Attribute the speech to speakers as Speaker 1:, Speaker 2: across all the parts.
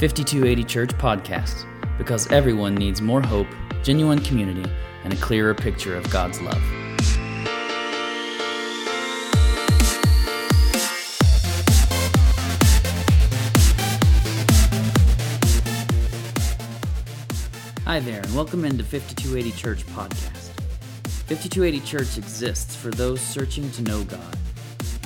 Speaker 1: 5280 Church podcast because everyone needs more hope, genuine community, and a clearer picture of God's love. Hi there, and welcome into 5280 Church podcast. 5280 Church exists for those searching to know God.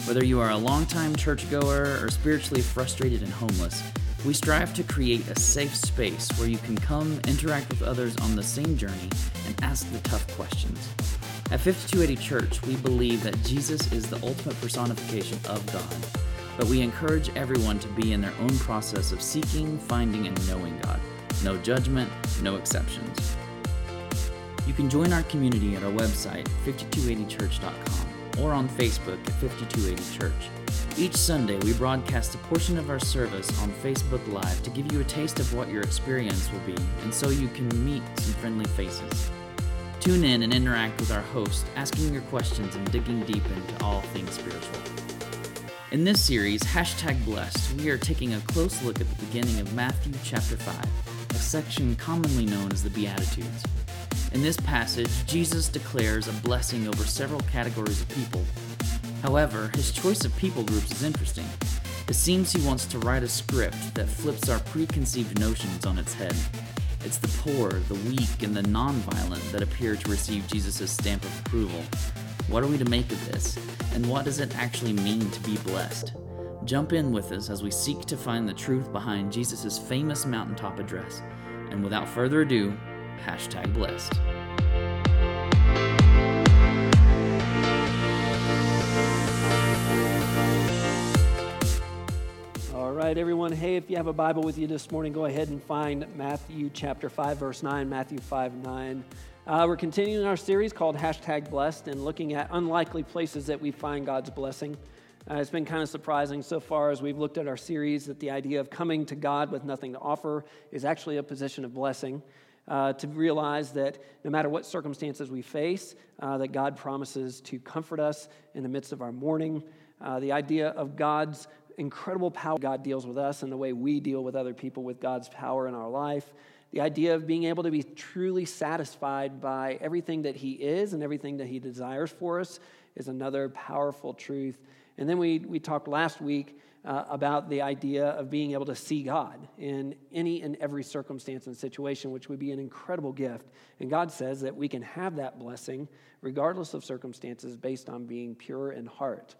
Speaker 1: Whether you are a longtime churchgoer or spiritually frustrated and homeless, we strive to create a safe space where you can come interact with others on the same journey and ask the tough questions. At 5280 Church, we believe that Jesus is the ultimate personification of God, but we encourage everyone to be in their own process of seeking, finding, and knowing God. No judgment, no exceptions. You can join our community at our website, 5280church.com, or on Facebook at 5280 Church. Each Sunday, we broadcast a portion of our service on Facebook Live to give you a taste of what your experience will be, and so you can meet some friendly faces. Tune in and interact with our host, asking your questions and digging deep into all things spiritual. In this series, hashtag blessed, we are taking a close look at the beginning of Matthew chapter 5 a section commonly known as the Beatitudes. In this passage, Jesus declares a blessing over several categories of people. However, his choice of people groups is interesting. It seems he wants to write a script that flips our preconceived notions on its head. It's the poor, the weak, and the nonviolent that appear to receive Jesus' stamp of approval. What are we to make of this? And what does it actually mean to be blessed? Jump in with us as we seek to find the truth behind Jesus' famous mountaintop address. And without further ado, hashtag blessed.
Speaker 2: Right, everyone. Hey, if you have a Bible with you this morning, go ahead and find Matthew chapter 5, verse 9. Matthew 5, 9. Uh, we're continuing our series called Hashtag Blessed and looking at unlikely places that we find God's blessing. Uh, it's been kind of surprising so far as we've looked at our series that the idea of coming to God with nothing to offer is actually a position of blessing. Uh, to realize that no matter what circumstances we face, uh, that God promises to comfort us in the midst of our mourning. Uh, the idea of God's incredible power, God deals with us, and the way we deal with other people with God's power in our life. The idea of being able to be truly satisfied by everything that He is and everything that He desires for us is another powerful truth and then we, we talked last week uh, about the idea of being able to see God in any and every circumstance and situation, which would be an incredible gift. And God says that we can have that blessing regardless of circumstances based on being pure in heart.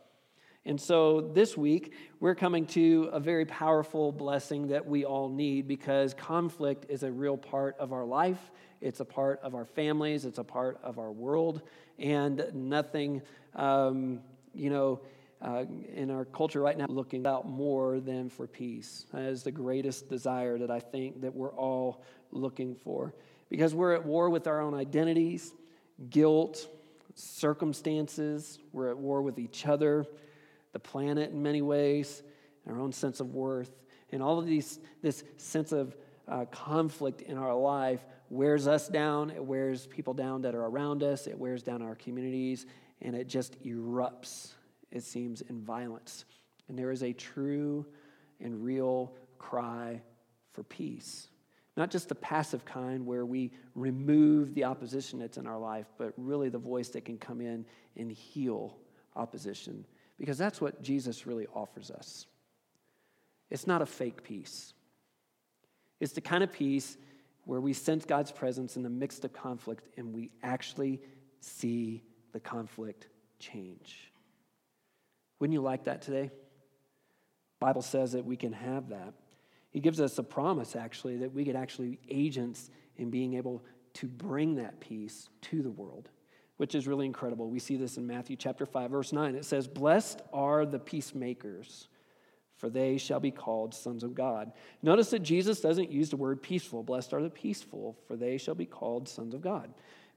Speaker 2: And so this week, we're coming to a very powerful blessing that we all need because conflict is a real part of our life. It's a part of our families. It's a part of our world. And nothing, um, you know, uh, in our culture right now looking out more than for peace. That is the greatest desire that I think that we're all looking for. Because we're at war with our own identities, guilt, circumstances. We're at war with each other, the planet in many ways, our own sense of worth. And all of these, this sense of uh, conflict in our life wears us down. It wears people down that are around us. It wears down our communities. And it just erupts it seems, in violence. And there is a true and real cry for peace. Not just the passive kind where we remove the opposition that's in our life, but really the voice that can come in and heal opposition. Because that's what Jesus really offers us. It's not a fake peace, it's the kind of peace where we sense God's presence in the midst of conflict and we actually see the conflict change. Wouldn't you like that today? Bible says that we can have that. He gives us a promise, actually, that we could actually be agents in being able to bring that peace to the world, which is really incredible. We see this in Matthew chapter 5, verse 9. It says, Blessed are the peacemakers, for they shall be called sons of God. Notice that Jesus doesn't use the word peaceful. Blessed are the peaceful, for they shall be called sons of God.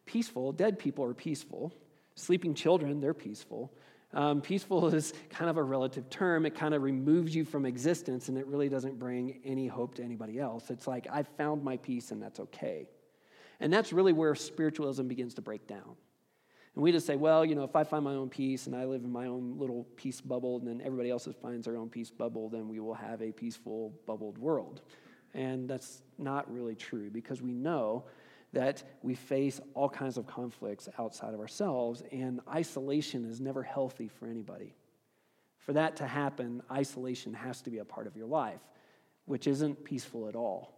Speaker 2: Peaceful, dead people are peaceful. Sleeping children, they're peaceful. Um, peaceful is kind of a relative term. It kind of removes you from existence and it really doesn't bring any hope to anybody else. It's like, I found my peace and that's okay. And that's really where spiritualism begins to break down. And we just say, well, you know, if I find my own peace and I live in my own little peace bubble and then everybody else finds their own peace bubble, then we will have a peaceful, bubbled world. And that's not really true because we know that we face all kinds of conflicts outside of ourselves, and isolation is never healthy for anybody. For that to happen, isolation has to be a part of your life, which isn't peaceful at all.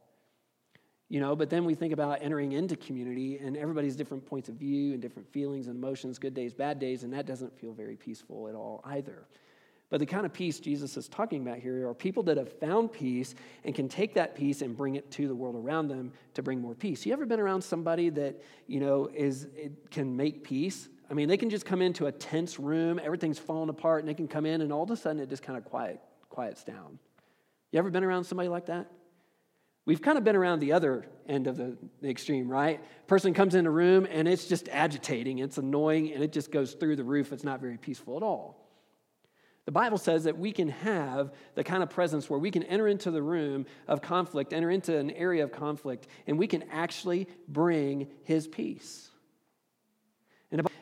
Speaker 2: You know, but then we think about entering into community and everybody's different points of view and different feelings and emotions, good days, bad days, and that doesn't feel very peaceful at all either. But the kind of peace Jesus is talking about here are people that have found peace and can take that peace and bring it to the world around them to bring more peace. You ever been around somebody that, you know, is can make peace? I mean, they can just come into a tense room, everything's falling apart, and they can come in and all of a sudden it just kind of quiet, quiets down. You ever been around somebody like that? We've kind of been around the other end of the, extreme, right? Person comes in a room and it's just agitating, it's annoying, and it just goes through the roof. It's not very peaceful at all. The Bible says that we can have the kind of presence where we can enter into the room of conflict, enter into an area of conflict, and we can actually bring His peace.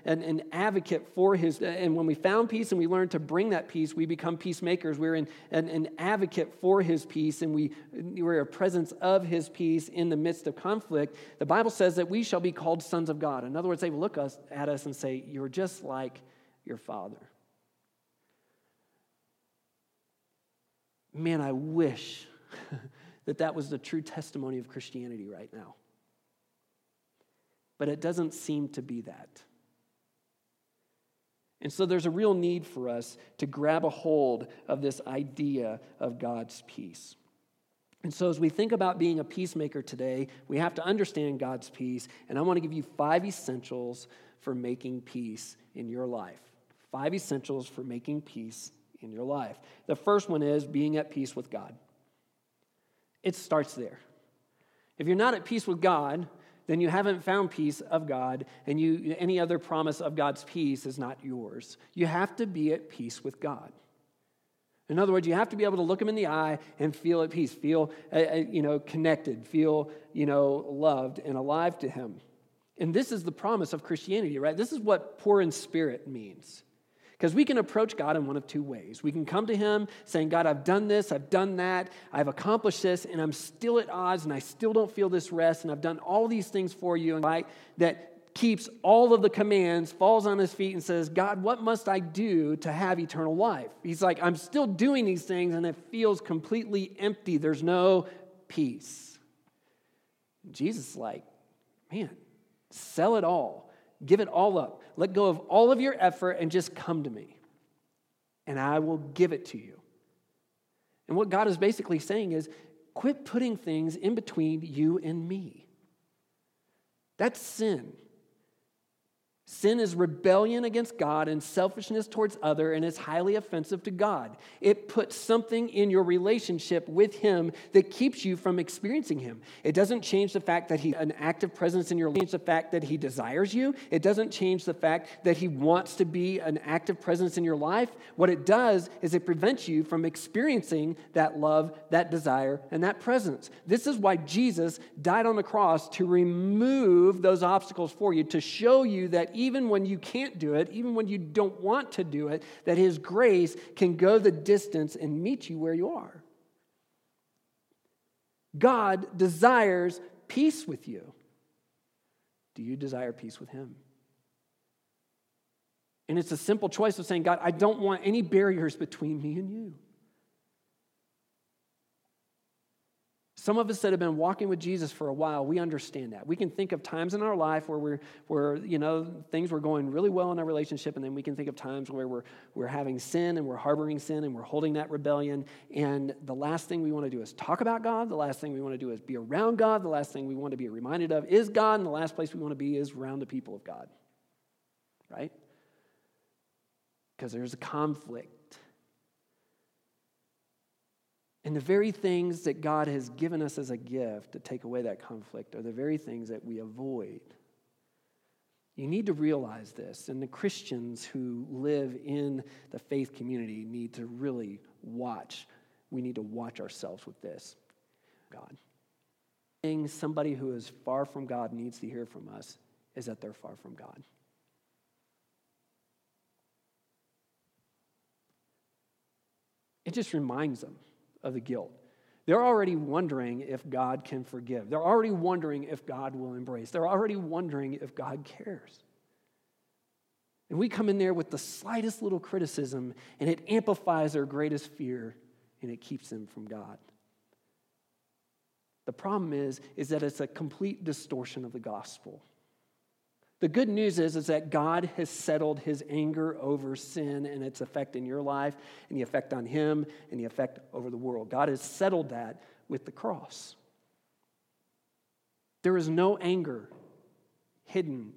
Speaker 2: An, an advocate for His, and when we found peace and we learned to bring that peace, we become peacemakers. We're an, an, an advocate for His peace, and we, we're a presence of His peace in the midst of conflict. The Bible says that we shall be called sons of God. In other words, they will look us, at us and say, You're just like your Father. man, I wish that that was the true testimony of Christianity right now. But it doesn't seem to be that. And so there's a real need for us to grab a hold of this idea of God's peace. And so, as we think about being a peacemaker today, we have to understand God's peace. And I want to give you five essentials for making peace in your life. Five essentials for making peace in your life. The first one is being at peace with God. It starts there. If you're not at peace with God, then you haven't found peace of God, and you, any other promise of God's peace is not yours. You have to be at peace with God. In other words, you have to be able to look him in the eye and feel at peace, feel uh, uh you know connected, feel you know loved and alive to him. And this is the promise of Christianity, right? This is what poor in spirit means. Because we can approach God in one of two ways. We can come to Him saying, God, I've done this, I've done that, I've accomplished this, and I'm still at odds, and I still don't feel this rest, and I've done all these things for you, and that keeps all of the commands, falls on his feet, and says, God, what must I do to have eternal life? He's like, I'm still doing these things, and it feels completely empty. There's no peace. Jesus is like, man, sell it all Give it all up. Let go of all of your effort and just come to me, and I will give it to you. And what God is basically saying is quit putting things in between you and me. That's sin. Sin is rebellion against God and selfishness towards other and is highly offensive to God. It puts something in your relationship with him that keeps you from experiencing him. It doesn't change the fact that he's an active presence in your life, change the fact that he desires you. It doesn't change the fact that he wants to be an active presence in your life. What it does is it prevents you from experiencing that love, that desire, and that presence. This is why Jesus died on the cross to remove those obstacles for you, to show you that even when you can't do it, even when you don't want to do it, that His grace can go the distance and meet you where you are. God desires peace with you. Do you desire peace with Him? And it's a simple choice of saying, God, I don't want any barriers between me and you. Some of us that have been walking with Jesus for a while, we understand that. We can think of times in our life where we're, where, you know, things were going really well in our relationship, and then we can think of times where we're, we're having sin and we're harboring sin and we're holding that rebellion. And the last thing we want to do is talk about God. The last thing we want to do is be around God. The last thing we want to be reminded of is God. And the last place we want to be is around the people of God. Right? Because there's a conflict and the very things that God has given us as a gift to take away that conflict are the very things that we avoid. You need to realize this, and the Christians who live in the faith community need to really watch. We need to watch ourselves with this. God. Somebody who is far from God needs to hear from us is that they're far from God. It just reminds them of the guilt. They're already wondering if God can forgive. They're already wondering if God will embrace. They're already wondering if God cares. And we come in there with the slightest little criticism, and it amplifies their greatest fear, and it keeps them from God. The problem is, is that it's a complete distortion of the gospel. The good news is, is that God has settled his anger over sin and its effect in your life, and the effect on him, and the effect over the world. God has settled that with the cross. There is no anger hidden,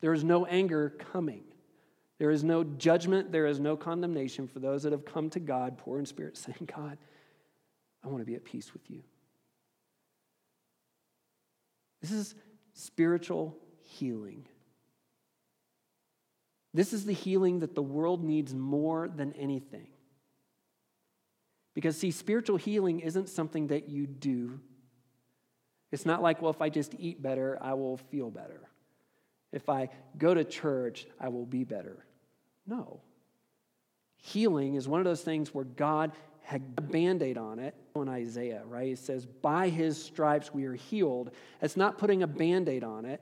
Speaker 2: there is no anger coming. There is no judgment, there is no condemnation for those that have come to God, poor in spirit, saying, God, I want to be at peace with you. This is spiritual healing. This is the healing that the world needs more than anything. Because, see, spiritual healing isn't something that you do. It's not like, well, if I just eat better, I will feel better. If I go to church, I will be better. No. Healing is one of those things where God had a band aid on it in Isaiah, right? It says, By his stripes we are healed. It's not putting a band aid on it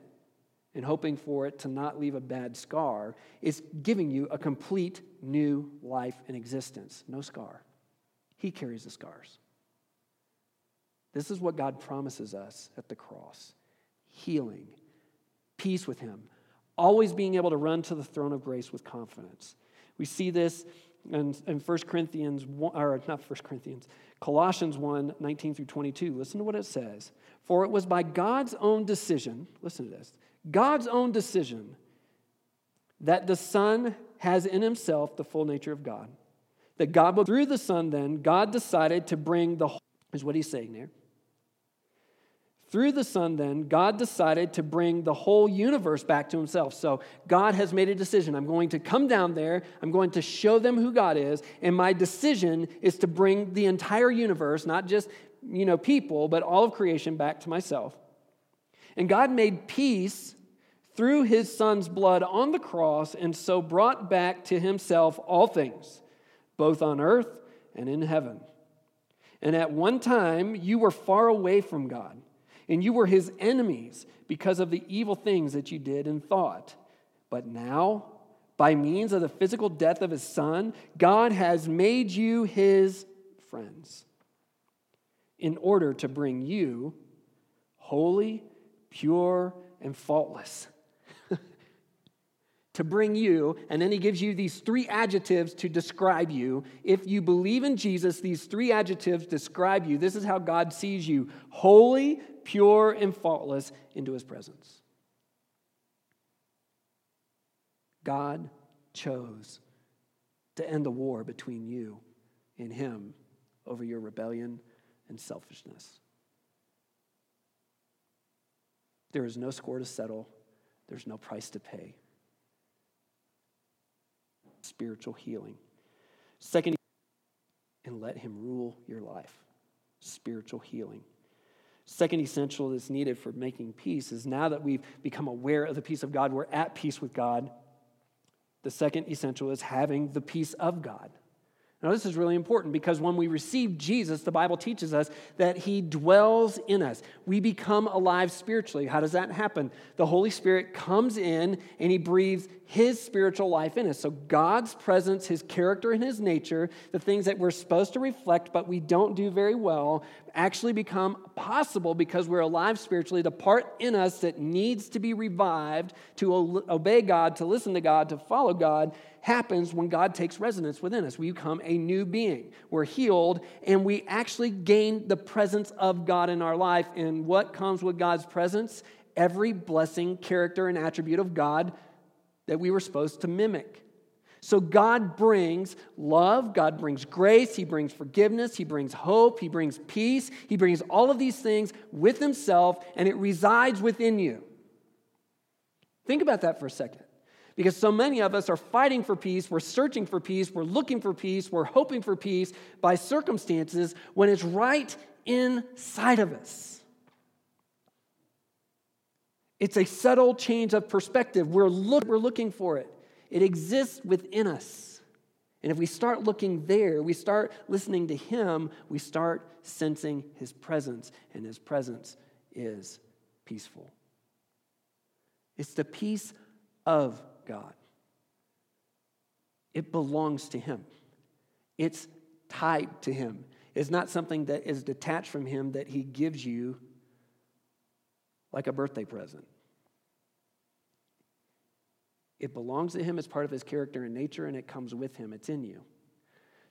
Speaker 2: and hoping for it to not leave a bad scar. is giving you a complete new life and existence. No scar. He carries the scars. This is what God promises us at the cross healing, peace with Him, always being able to run to the throne of grace with confidence. We see this in, in 1 Corinthians, 1, or not 1 Corinthians, Colossians 1 19 through 22. Listen to what it says. For it was by God's own decision, listen to this, God's own decision that the Son has in himself the full nature of God. That God, through the Son, then, God decided to bring the, is what he's saying there through the Son, then, God decided to bring the whole universe back to Himself. So God has made a decision. I'm going to come down there, I'm going to show them who God is, and my decision is to bring the entire universe, not just you know, people, but all of creation back to myself. And God made peace through His Son's blood on the cross, and so brought back to Himself all things, both on earth and in heaven. And at one time, you were far away from God and you were his enemies because of the evil things that you did and thought. But now, by means of the physical death of his son, God has made you his friends in order to bring you holy, pure, and faultless. to bring you, and then he gives you these three adjectives to describe you. If you believe in Jesus, these three adjectives describe you. This is how God sees you holy, pure and faultless into his presence. God chose to end the war between you and him over your rebellion and selfishness. There is no score to settle, there's no price to pay. Spiritual healing. Second, and let him rule your life. Spiritual healing. Second essential that's needed for making peace is now that we've become aware of the peace of God, we're at peace with God. The second essential is having the peace of God. Now, this is really important because when we receive Jesus, the Bible teaches us that he dwells in us. We become alive spiritually. How does that happen? The Holy Spirit comes in and he breathes his spiritual life in us. So, God's presence, his character, and his nature, the things that we're supposed to reflect but we don't do very well, actually become possible because we're alive spiritually. The part in us that needs to be revived to obey God, to listen to God, to follow God happens when God takes residence within us. We become a new being. We're healed, and we actually gain the presence of God in our life. And what comes with God's presence? Every blessing, character, and attribute of God that we were supposed to mimic. So God brings love, God brings grace, He brings forgiveness, He brings hope, He brings peace, He brings all of these things with Himself, and it resides within you. Think about that for a second. Because so many of us are fighting for peace, we're searching for peace, we're looking for peace, we're hoping for peace by circumstances when it's right inside of us. It's a subtle change of perspective. We're, look, we're looking for it, it exists within us. And if we start looking there, we start listening to Him, we start sensing His presence, and His presence is peaceful. It's the peace of God. It belongs to Him, it's tied to Him. It's not something that is detached from Him that He gives you like a birthday present. It belongs to Him as part of His character and nature, and it comes with Him. It's in you.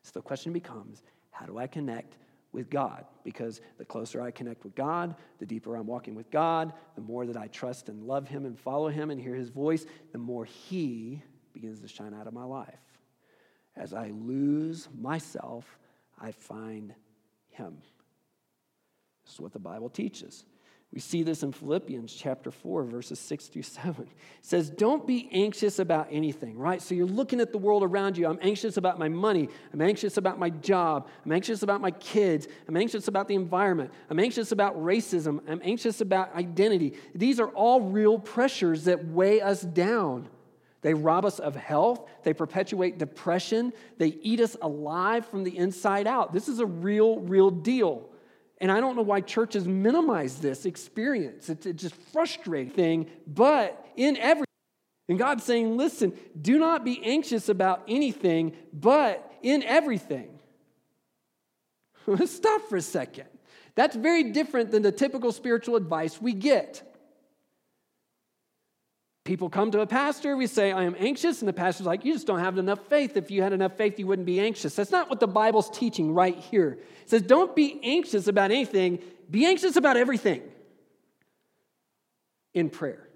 Speaker 2: So the question becomes how do I connect with God? Because the closer I connect with God, the deeper I'm walking with God, the more that I trust and love Him and follow Him and hear His voice, the more He begins to shine out of my life. As I lose myself, I find Him. This is what the Bible teaches. We see this in Philippians chapter 4, verses 6 through 7. It says, Don't be anxious about anything, right? So you're looking at the world around you. I'm anxious about my money. I'm anxious about my job. I'm anxious about my kids. I'm anxious about the environment. I'm anxious about racism. I'm anxious about identity. These are all real pressures that weigh us down. They rob us of health. They perpetuate depression. They eat us alive from the inside out. This is a real, real deal. And I don't know why churches minimize this experience. It's, it's just frustrating but in every and God's saying, listen, do not be anxious about anything, but in everything. Stop for a second. That's very different than the typical spiritual advice we get. People come to a pastor, we say, I am anxious, and the pastor's like, You just don't have enough faith. If you had enough faith, you wouldn't be anxious. That's not what the Bible's teaching right here. It says, Don't be anxious about anything, be anxious about everything in prayer.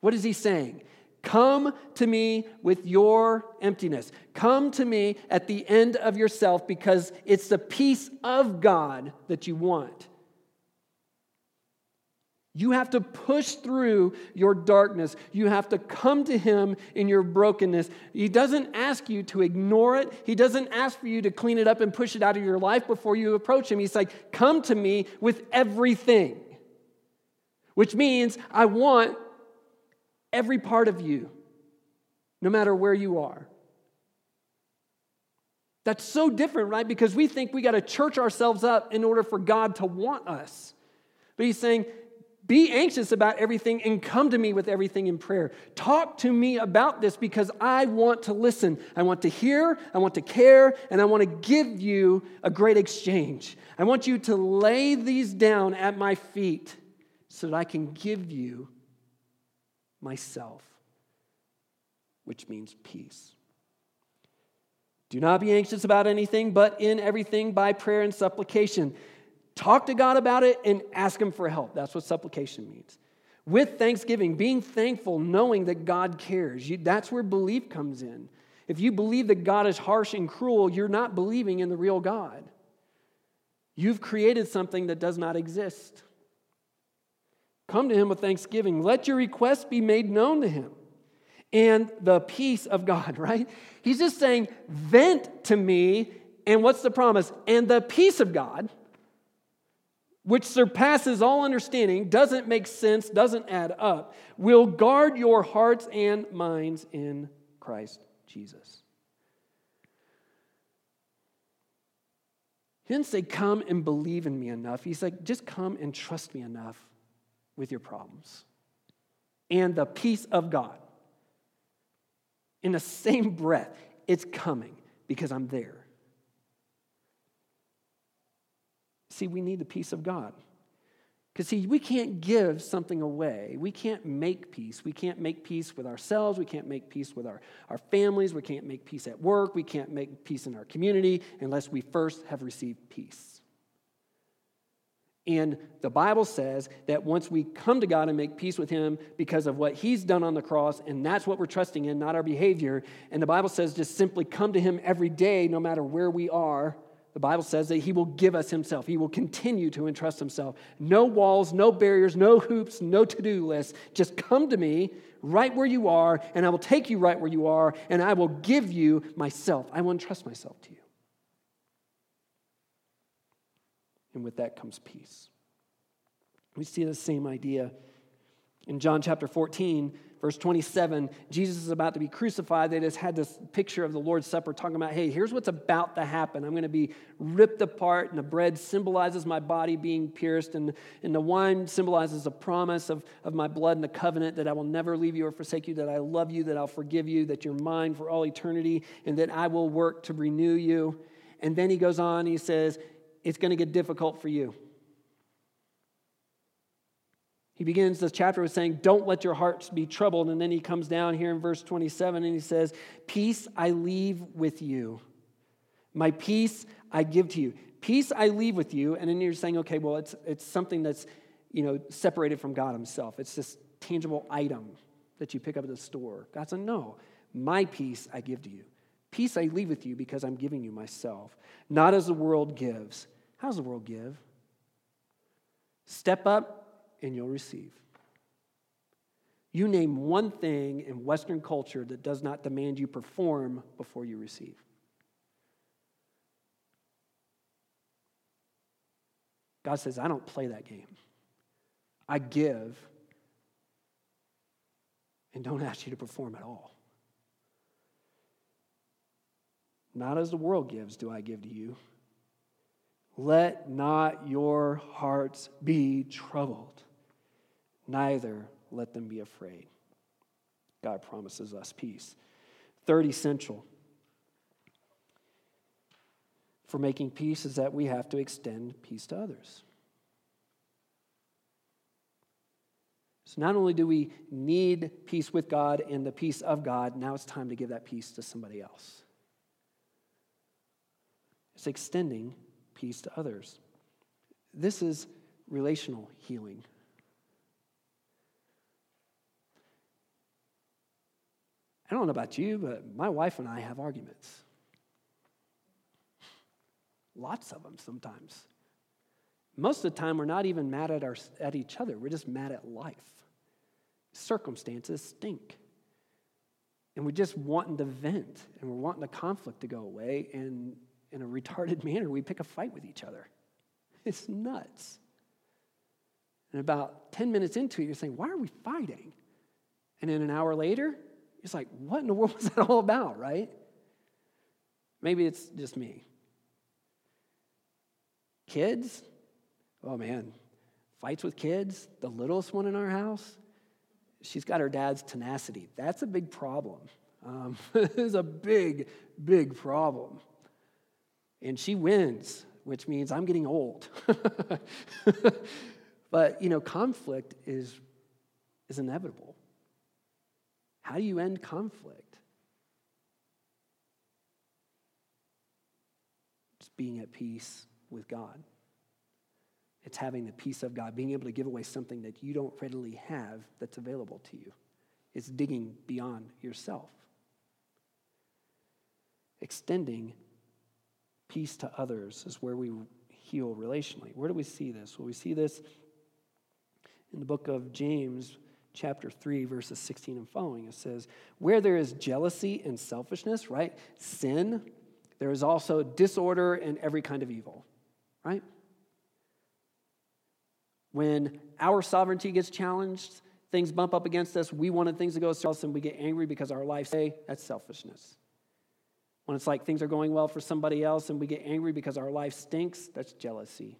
Speaker 2: What is he saying? Come to me with your emptiness. Come to me at the end of yourself because it's the peace of God that you want. You have to push through your darkness. You have to come to Him in your brokenness. He doesn't ask you to ignore it. He doesn't ask for you to clean it up and push it out of your life before you approach Him. He's like, Come to me with everything, which means I want every part of you, no matter where you are. That's so different, right? Because we think we got to church ourselves up in order for God to want us. But He's saying, be anxious about everything and come to me with everything in prayer. Talk to me about this because I want to listen. I want to hear, I want to care, and I want to give you a great exchange. I want you to lay these down at my feet so that I can give you myself, which means peace. Do not be anxious about anything, but in everything by prayer and supplication Talk to God about it and ask Him for help. That's what supplication means. With thanksgiving, being thankful, knowing that God cares. You, that's where belief comes in. If you believe that God is harsh and cruel, you're not believing in the real God. You've created something that does not exist. Come to Him with thanksgiving. Let your requests be made known to Him. And the peace of God, right? He's just saying, vent to me. And what's the promise? And the peace of God which surpasses all understanding, doesn't make sense, doesn't add up, will guard your hearts and minds in Christ Jesus. He didn't say, Come and believe in me enough. He's like, Just come and trust me enough with your problems. And the peace of God. In the same breath, it's coming because I'm there. See, we need the peace of God. Because, see, we can't give something away. We can't make peace. We can't make peace with ourselves. We can't make peace with our, our families. We can't make peace at work. We can't make peace in our community unless we first have received peace. And the Bible says that once we come to God and make peace with Him because of what He's done on the cross, and that's what we're trusting in, not our behavior. And the Bible says just simply come to Him every day, no matter where we are the Bible says that He will give us Himself. He will continue to entrust Himself. No walls, no barriers, no hoops, no to do lists. Just come to me right where you are, and I will take you right where you are, and I will give you myself. I will entrust myself to you. And with that comes peace. We see the same idea In John chapter 14, verse 27, Jesus is about to be crucified. They just had this picture of the Lord's Supper talking about, hey, here's what's about to happen. I'm going to be ripped apart, and the bread symbolizes my body being pierced, and, and the wine symbolizes a promise of, of my blood and the covenant that I will never leave you or forsake you, that I love you, that I'll forgive you, that you're mine for all eternity, and that I will work to renew you. And then he goes on, he says, it's going to get difficult for you. He begins this chapter with saying, Don't let your hearts be troubled. And then he comes down here in verse 27 and he says, Peace I leave with you. My peace I give to you. Peace I leave with you. And then you're saying, okay, well, it's, it's something that's, you know, separated from God himself. It's this tangible item that you pick up at the store. God said, no, my peace I give to you. Peace I leave with you because I'm giving you myself, not as the world gives. How does the world give? Step up and you'll receive. You name one thing in Western culture that does not demand you perform before you receive. God says, I don't play that game. I give and don't ask you to perform at all. Not as the world gives, do I give to you. Let not your hearts be troubled neither let them be afraid. God promises us peace. Third essential for making peace is that we have to extend peace to others. So, not only do we need peace with God and the peace of God, now it's time to give that peace to somebody else. It's extending peace to others. This is relational healing. I don't know about you, but my wife and I have arguments. Lots of them sometimes. Most of the time, we're not even mad at, our, at each other, we're just mad at life. Circumstances stink. And we're just wanting to vent, and we're wanting the conflict to go away, and in a retarded manner, we pick a fight with each other. It's nuts. And about 10 minutes into it, you're saying, Why are we fighting? And then an hour later, it's like, what in the world was that all about, right? Maybe it's just me. Kids? Oh man, fights with kids. The littlest one in our house, she's got her dad's tenacity. That's a big problem. Um, it's a big, big problem. And she wins, which means I'm getting old. but, you know, conflict is, is inevitable. How do you end conflict? It's being at peace with God. It's having the peace of God, being able to give away something that you don't readily have that's available to you. It's digging beyond yourself. Extending peace to others is where we heal relationally. Where do we see this? Well, we see this in the book of James, chapter 3, verses 16 and following. It says, Where there is jealousy and selfishness, right? Sin, there is also disorder and every kind of evil, right? When our sovereignty gets challenged, things bump up against us, we wanted things to go south, and we get angry because our life say that's selfishness. When it's like things are going well for somebody else and we get angry because our life stinks, that's jealousy.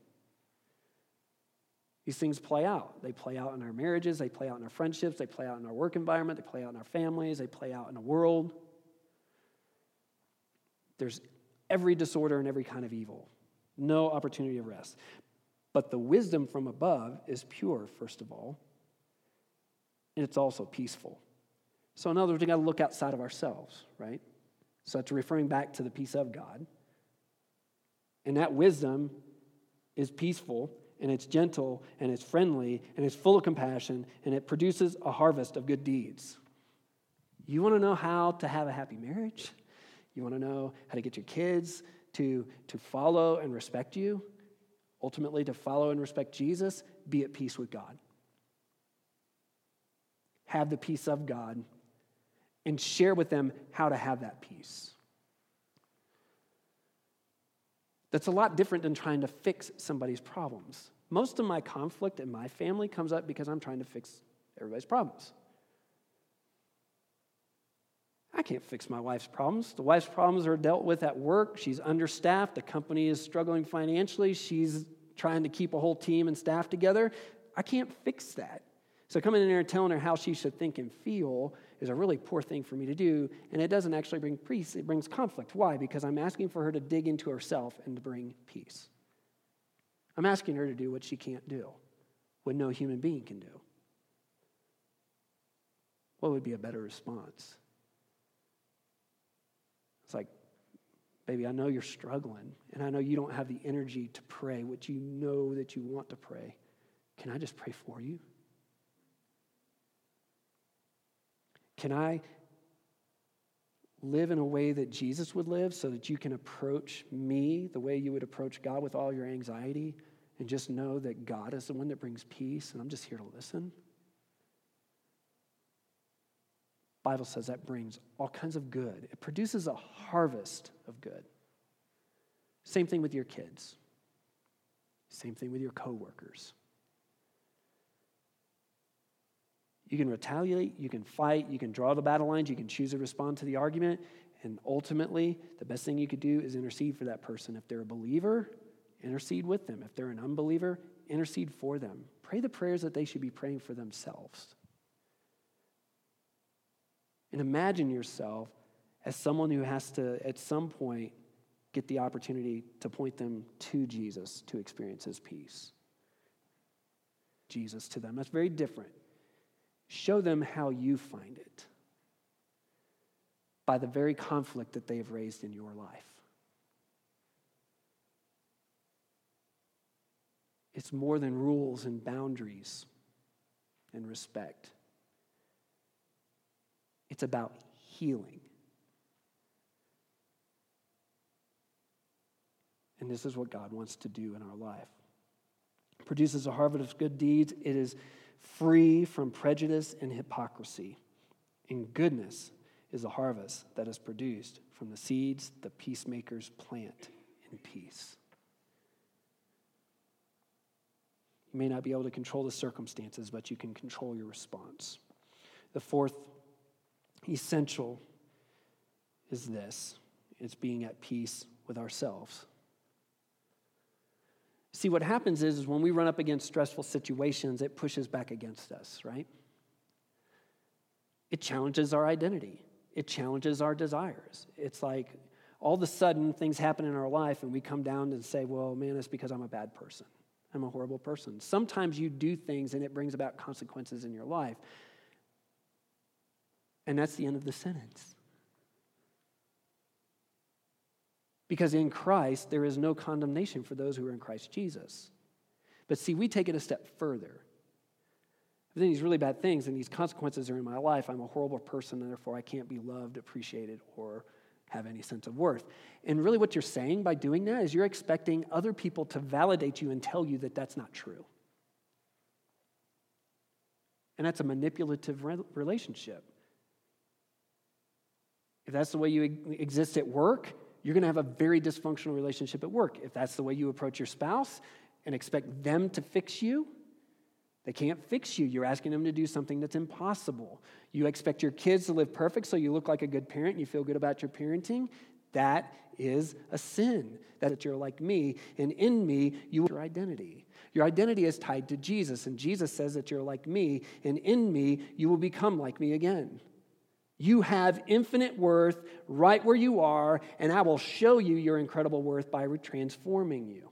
Speaker 2: These things play out. They play out in our marriages, they play out in our friendships, they play out in our work environment, they play out in our families, they play out in the world. There's every disorder and every kind of evil, no opportunity of rest. But the wisdom from above is pure, first of all, and it's also peaceful. So, in other words, we got to look outside of ourselves, right? So, that's referring back to the peace of God. And that wisdom is peaceful and it's gentle and it's friendly and it's full of compassion and it produces a harvest of good deeds. You want to know how to have a happy marriage? You want to know how to get your kids to, to follow and respect you? Ultimately, to follow and respect Jesus? Be at peace with God. Have the peace of God and share with them how to have that peace. That's a lot different than trying to fix somebody's problems. Most of my conflict in my family comes up because I'm trying to fix everybody's problems. I can't fix my wife's problems. The wife's problems are dealt with at work. She's understaffed. The company is struggling financially. She's trying to keep a whole team and staff together. I can't fix that. So coming in there and telling her how she should think and feel is a really poor thing for me to do, and it doesn't actually bring peace, it brings conflict. Why? Because I'm asking for her to dig into herself and to bring peace. I'm asking her to do what she can't do, what no human being can do. What would be a better response? It's like, baby, I know you're struggling, and I know you don't have the energy to pray what you know that you want to pray. Can I just pray for you? Can I live in a way that Jesus would live so that you can approach me the way you would approach God with all your anxiety and just know that God is the one that brings peace and I'm just here to listen? Bible says that brings all kinds of good. It produces a harvest of good. Same thing with your kids. Same thing with your coworkers. You can retaliate, you can fight, you can draw the battle lines, you can choose to respond to the argument. And ultimately, the best thing you could do is intercede for that person. If they're a believer, intercede with them. If they're an unbeliever, intercede for them. Pray the prayers that they should be praying for themselves. And imagine yourself as someone who has to, at some point, get the opportunity to point them to Jesus to experience his peace. Jesus to them. That's very different. Show them how you find it by the very conflict that they have raised in your life. It's more than rules and boundaries and respect. It's about healing. And this is what God wants to do in our life. It produces a harvest of good deeds. It is free from prejudice and hypocrisy. And goodness is a harvest that is produced from the seeds the peacemakers plant in peace. You may not be able to control the circumstances, but you can control your response. The fourth essential is this it's being at peace with ourselves. See, what happens is, is when we run up against stressful situations, it pushes back against us, right? It challenges our identity, it challenges our desires. It's like all of a sudden things happen in our life, and we come down and say, Well, man, it's because I'm a bad person. I'm a horrible person. Sometimes you do things and it brings about consequences in your life. And that's the end of the sentence. Because in Christ, there is no condemnation for those who are in Christ Jesus. But see, we take it a step further. If then these really bad things and these consequences are in my life, I'm a horrible person, and therefore I can't be loved, appreciated, or have any sense of worth. And really, what you're saying by doing that is you're expecting other people to validate you and tell you that that's not true. And that's a manipulative relationship. If that's the way you exist at work, you're going to have a very dysfunctional relationship at work. If that's the way you approach your spouse and expect them to fix you, they can't fix you. You're asking them to do something that's impossible. You expect your kids to live perfect so you look like a good parent and you feel good about your parenting. That is a sin. That you're like me, and in me, you your identity. Your identity is tied to Jesus, and Jesus says that you're like me, and in me, you will become like me again. You have infinite worth right where you are, and I will show you your incredible worth by transforming you.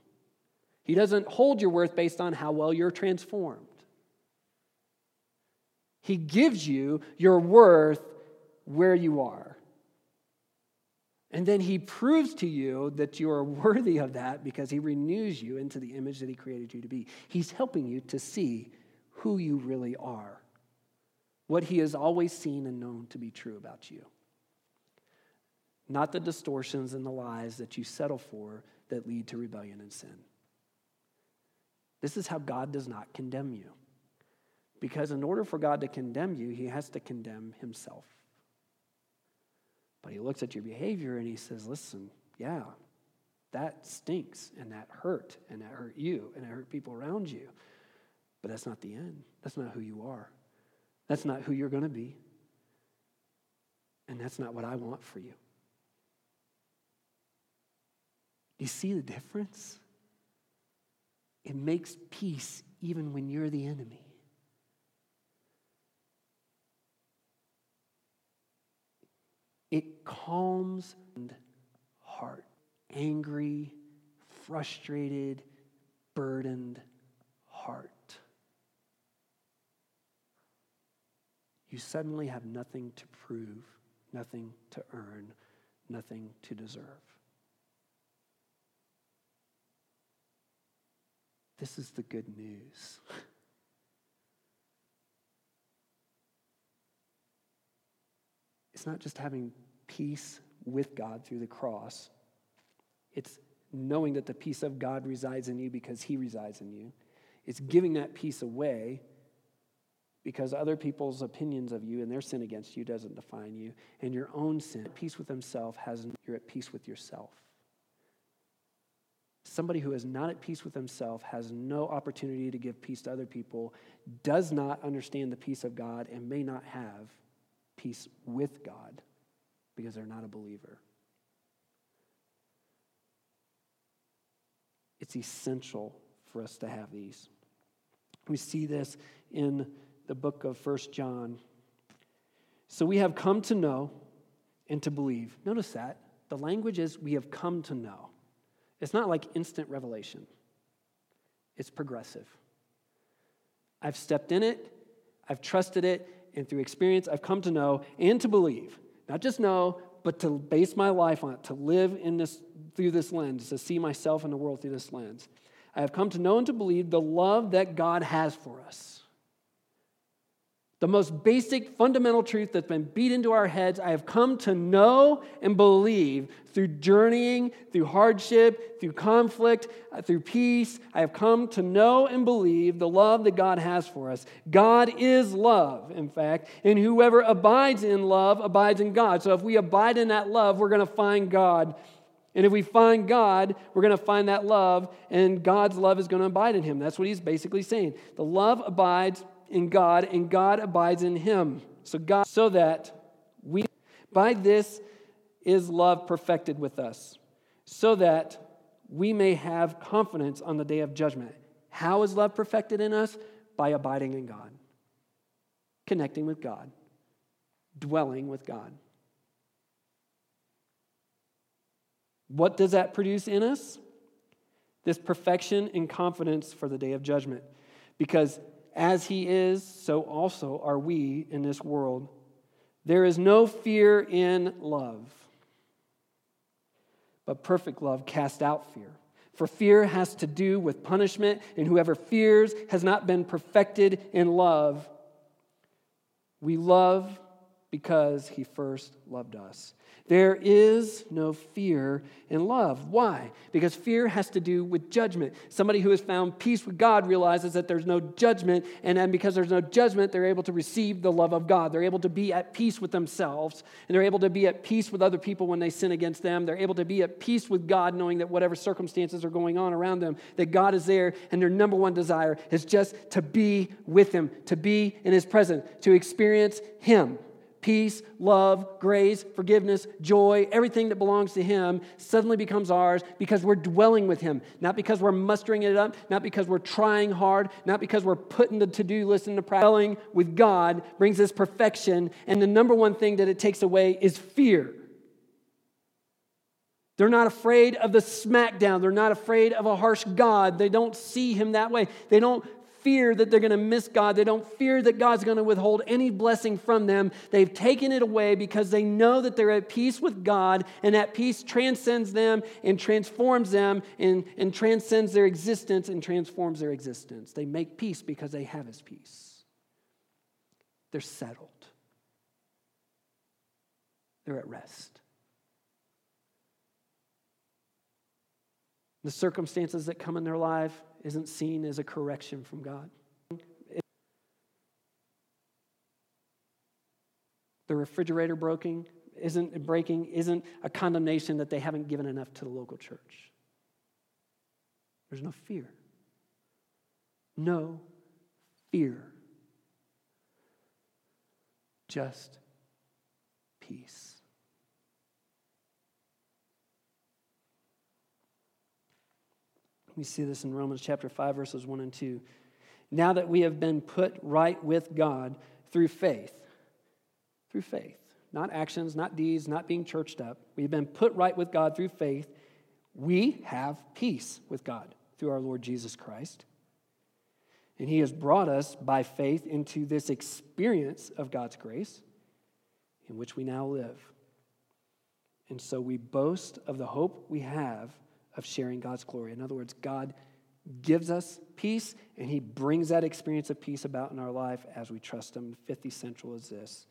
Speaker 2: He doesn't hold your worth based on how well you're transformed. He gives you your worth where you are. And then he proves to you that you are worthy of that because he renews you into the image that he created you to be. He's helping you to see who you really are what he has always seen and known to be true about you. Not the distortions and the lies that you settle for that lead to rebellion and sin. This is how God does not condemn you. Because in order for God to condemn you, he has to condemn himself. But he looks at your behavior and he says, listen, yeah, that stinks and that hurt and that hurt you and it hurt people around you. But that's not the end. That's not who you are. That's not who you're going to be. And that's not what I want for you. Do you see the difference? It makes peace even when you're the enemy. It calms heart, angry, frustrated, burdened heart. You suddenly have nothing to prove, nothing to earn, nothing to deserve. This is the good news. It's not just having peace with God through the cross, it's knowing that the peace of God resides in you because He resides in you. It's giving that peace away because other people's opinions of you and their sin against you doesn't define you. And your own sin, peace with Himself, has you're at peace with yourself. Somebody who is not at peace with himself has no opportunity to give peace to other people, does not understand the peace of God, and may not have peace with God because they're not a believer. It's essential for us to have these. We see this in the book of First John. So we have come to know and to believe. Notice that. The language is we have come to know. It's not like instant revelation, it's progressive. I've stepped in it, I've trusted it, and through experience, I've come to know and to believe. Not just know, but to base my life on it, to live in this through this lens, to see myself and the world through this lens. I have come to know and to believe the love that God has for us. The most basic, fundamental truth that's been beat into our heads, I have come to know and believe through journeying, through hardship, through conflict, uh, through peace. I have come to know and believe the love that God has for us. God is love, in fact, and whoever abides in love abides in God. So if we abide in that love, we're going to find God. And if we find God, we're going to find that love, and God's love is going to abide in him. That's what he's basically saying. The love abides in God and God abides in him. So God so that we by this is love perfected with us, so that we may have confidence on the day of judgment. How is love perfected in us? By abiding in God, connecting with God, dwelling with God. What does that produce in us? This perfection and confidence for the day of judgment. Because as he is, so also are we in this world. There is no fear in love, but perfect love casts out fear. For fear has to do with punishment, and whoever fears has not been perfected in love. We love because he first loved us. There is no fear in love. Why? Because fear has to do with judgment. Somebody who has found peace with God realizes that there's no judgment, and then because there's no judgment, they're able to receive the love of God. They're able to be at peace with themselves, and they're able to be at peace with other people when they sin against them. They're able to be at peace with God, knowing that whatever circumstances are going on around them, that God is there, and their number one desire is just to be with Him, to be in His presence, to experience Him peace, love, grace, forgiveness, joy, everything that belongs to Him suddenly becomes ours because we're dwelling with Him. Not because we're mustering it up, not because we're trying hard, not because we're putting the to do list into practice. Dwelling with God brings us perfection, and the number one thing that it takes away is fear. They're not afraid of the smackdown. They're not afraid of a harsh God. They don't see him that way. They don't fear that they're going to miss God. They don't fear that God's going to withhold any blessing from them. They've taken it away because they know that they're at peace with God, and that peace transcends them and transforms them and, and transcends their existence and transforms their existence. They make peace because they have His peace. They're settled, they're at rest. The circumstances that come in their life, isn't seen as a correction from God. The refrigerator breaking isn't breaking isn't a condemnation that they haven't given enough to the local church. There's no fear. No fear. Just peace. We see this in Romans chapter 5, verses 1 and 2. Now that we have been put right with God through faith, through faith, not actions, not deeds, not being churched up, we've been put right with God through faith, we have peace with God through our Lord Jesus Christ. And He has brought us by faith into this experience of God's grace in which we now live. And so we boast of the hope we have of sharing God's glory. In other words, God gives us peace, and He brings that experience of peace about in our life as we trust Him. Fifth essential is this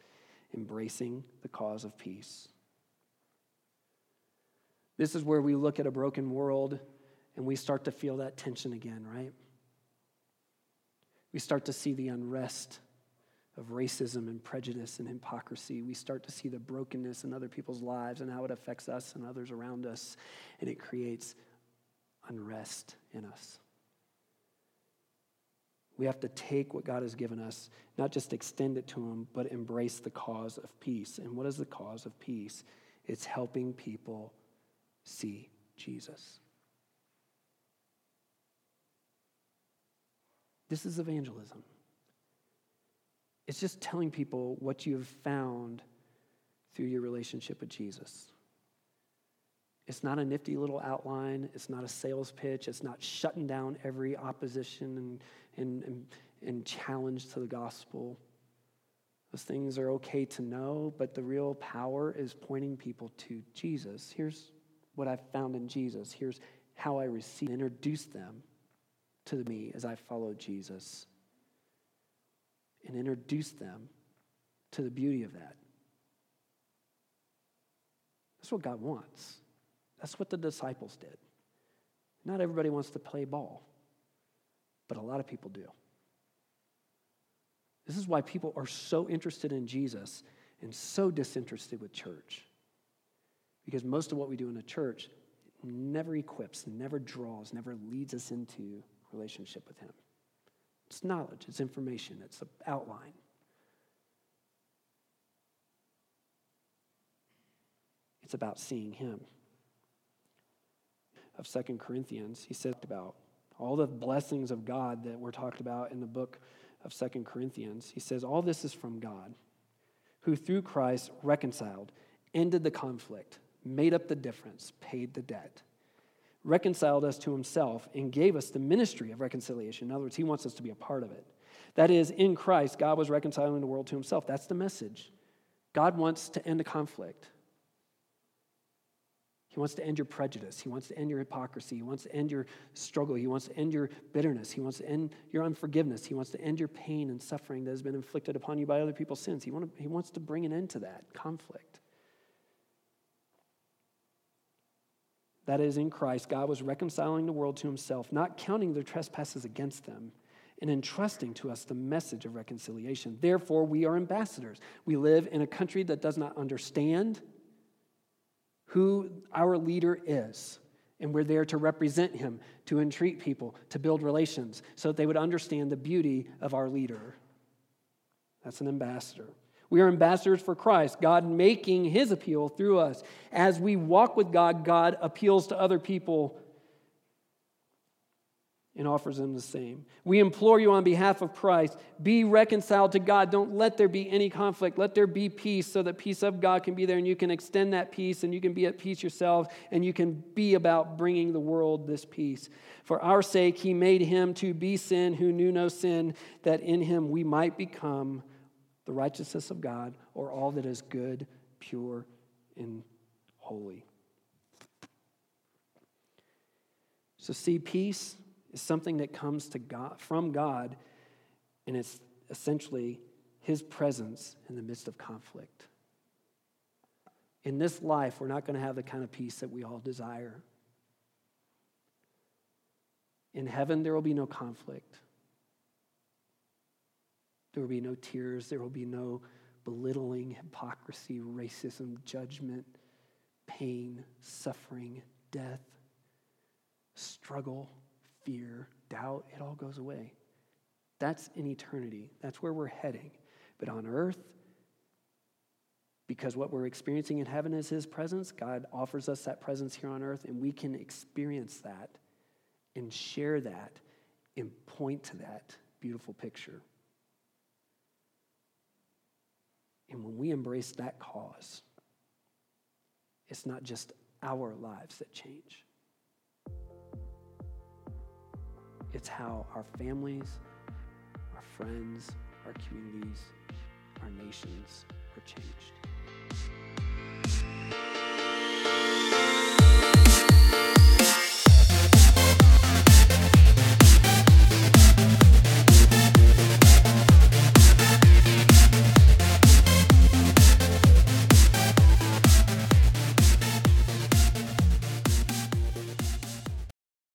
Speaker 2: embracing the cause of peace. This is where we look at a broken world and we start to feel that tension again, right? We start to see the unrest of racism and prejudice and hypocrisy. We start to see the brokenness in other people's lives and how it affects us and others around us, and it creates unrest in us. We have to take what God has given us, not just extend it to Him, but embrace the cause of peace. And what is the cause of peace? It's helping people see Jesus. This is evangelism. It's just telling people what you have found through your relationship with Jesus. It's not a nifty little outline. It's not a sales pitch. It's not shutting down every opposition and, and, and, and challenge to the gospel. Those things are okay to know, but the real power is pointing people to Jesus. Here's what I've found in Jesus. Here's how I receive, introduce them to me as I follow Jesus and introduce them to the beauty of that. That's what God wants. That's what the disciples did. Not everybody wants to play ball, but a lot of people do. This is why people are so interested in Jesus and so disinterested with church. Because most of what we do in a church never equips, never draws, never leads us into relationship with Him. It's knowledge, it's information, it's an outline. It's about seeing Him. Of Second Corinthians, he said about all the blessings of God that were talked about in the book of Second Corinthians. He says, All this is from God, who through Christ reconciled, ended the conflict, made up the difference, paid the debt reconciled us to himself and gave us the ministry of reconciliation. In other words, he wants us to be a part of it. That is, in Christ, God was reconciling the world to himself. That's the message. God wants to end the conflict. He wants to end your prejudice. He wants to end your hypocrisy. He wants to end your struggle. He wants to end your bitterness. He wants to end your unforgiveness. He wants to end your pain and suffering that has been inflicted upon you by other people's sins. He, want to, he wants to bring an end to that conflict. That is, in Christ, God was reconciling the world to himself, not counting their trespasses against them, and entrusting to us the message of reconciliation. Therefore, we are ambassadors. We live in a country that does not understand who our leader is. And we're there to represent him, to entreat people, to build relations, so that they would understand the beauty of our leader. That's an ambassador. We are ambassadors for Christ, God making his appeal through us. As we walk with God, God appeals to other people and offers them the same. We implore you on behalf of Christ be reconciled to God. Don't let there be any conflict. Let there be peace so that peace of God can be there and you can extend that peace and you can be at peace yourself and you can be about bringing the world this peace. For our sake, he made him to be sin who knew no sin, that in him we might become the righteousness of God, or all that is good, pure, and holy. So, see, peace is something that comes to God, from God, and it's essentially His presence in the midst of conflict. In this life, we're not going to have the kind of peace that we all desire. In heaven, there will be no conflict. There will be no tears. There will be no belittling, hypocrisy, racism, judgment, pain, suffering, death, struggle, fear, doubt. It all goes away. That's in eternity. That's where we're heading. But on earth, Because what we're experiencing in heaven is His presence. God offers us that presence here on earth, and we can experience that and share that and point to that beautiful picture. And when we embrace that cause, it's not just our lives that change, it's how our families, our friends, our communities, our nations are changed.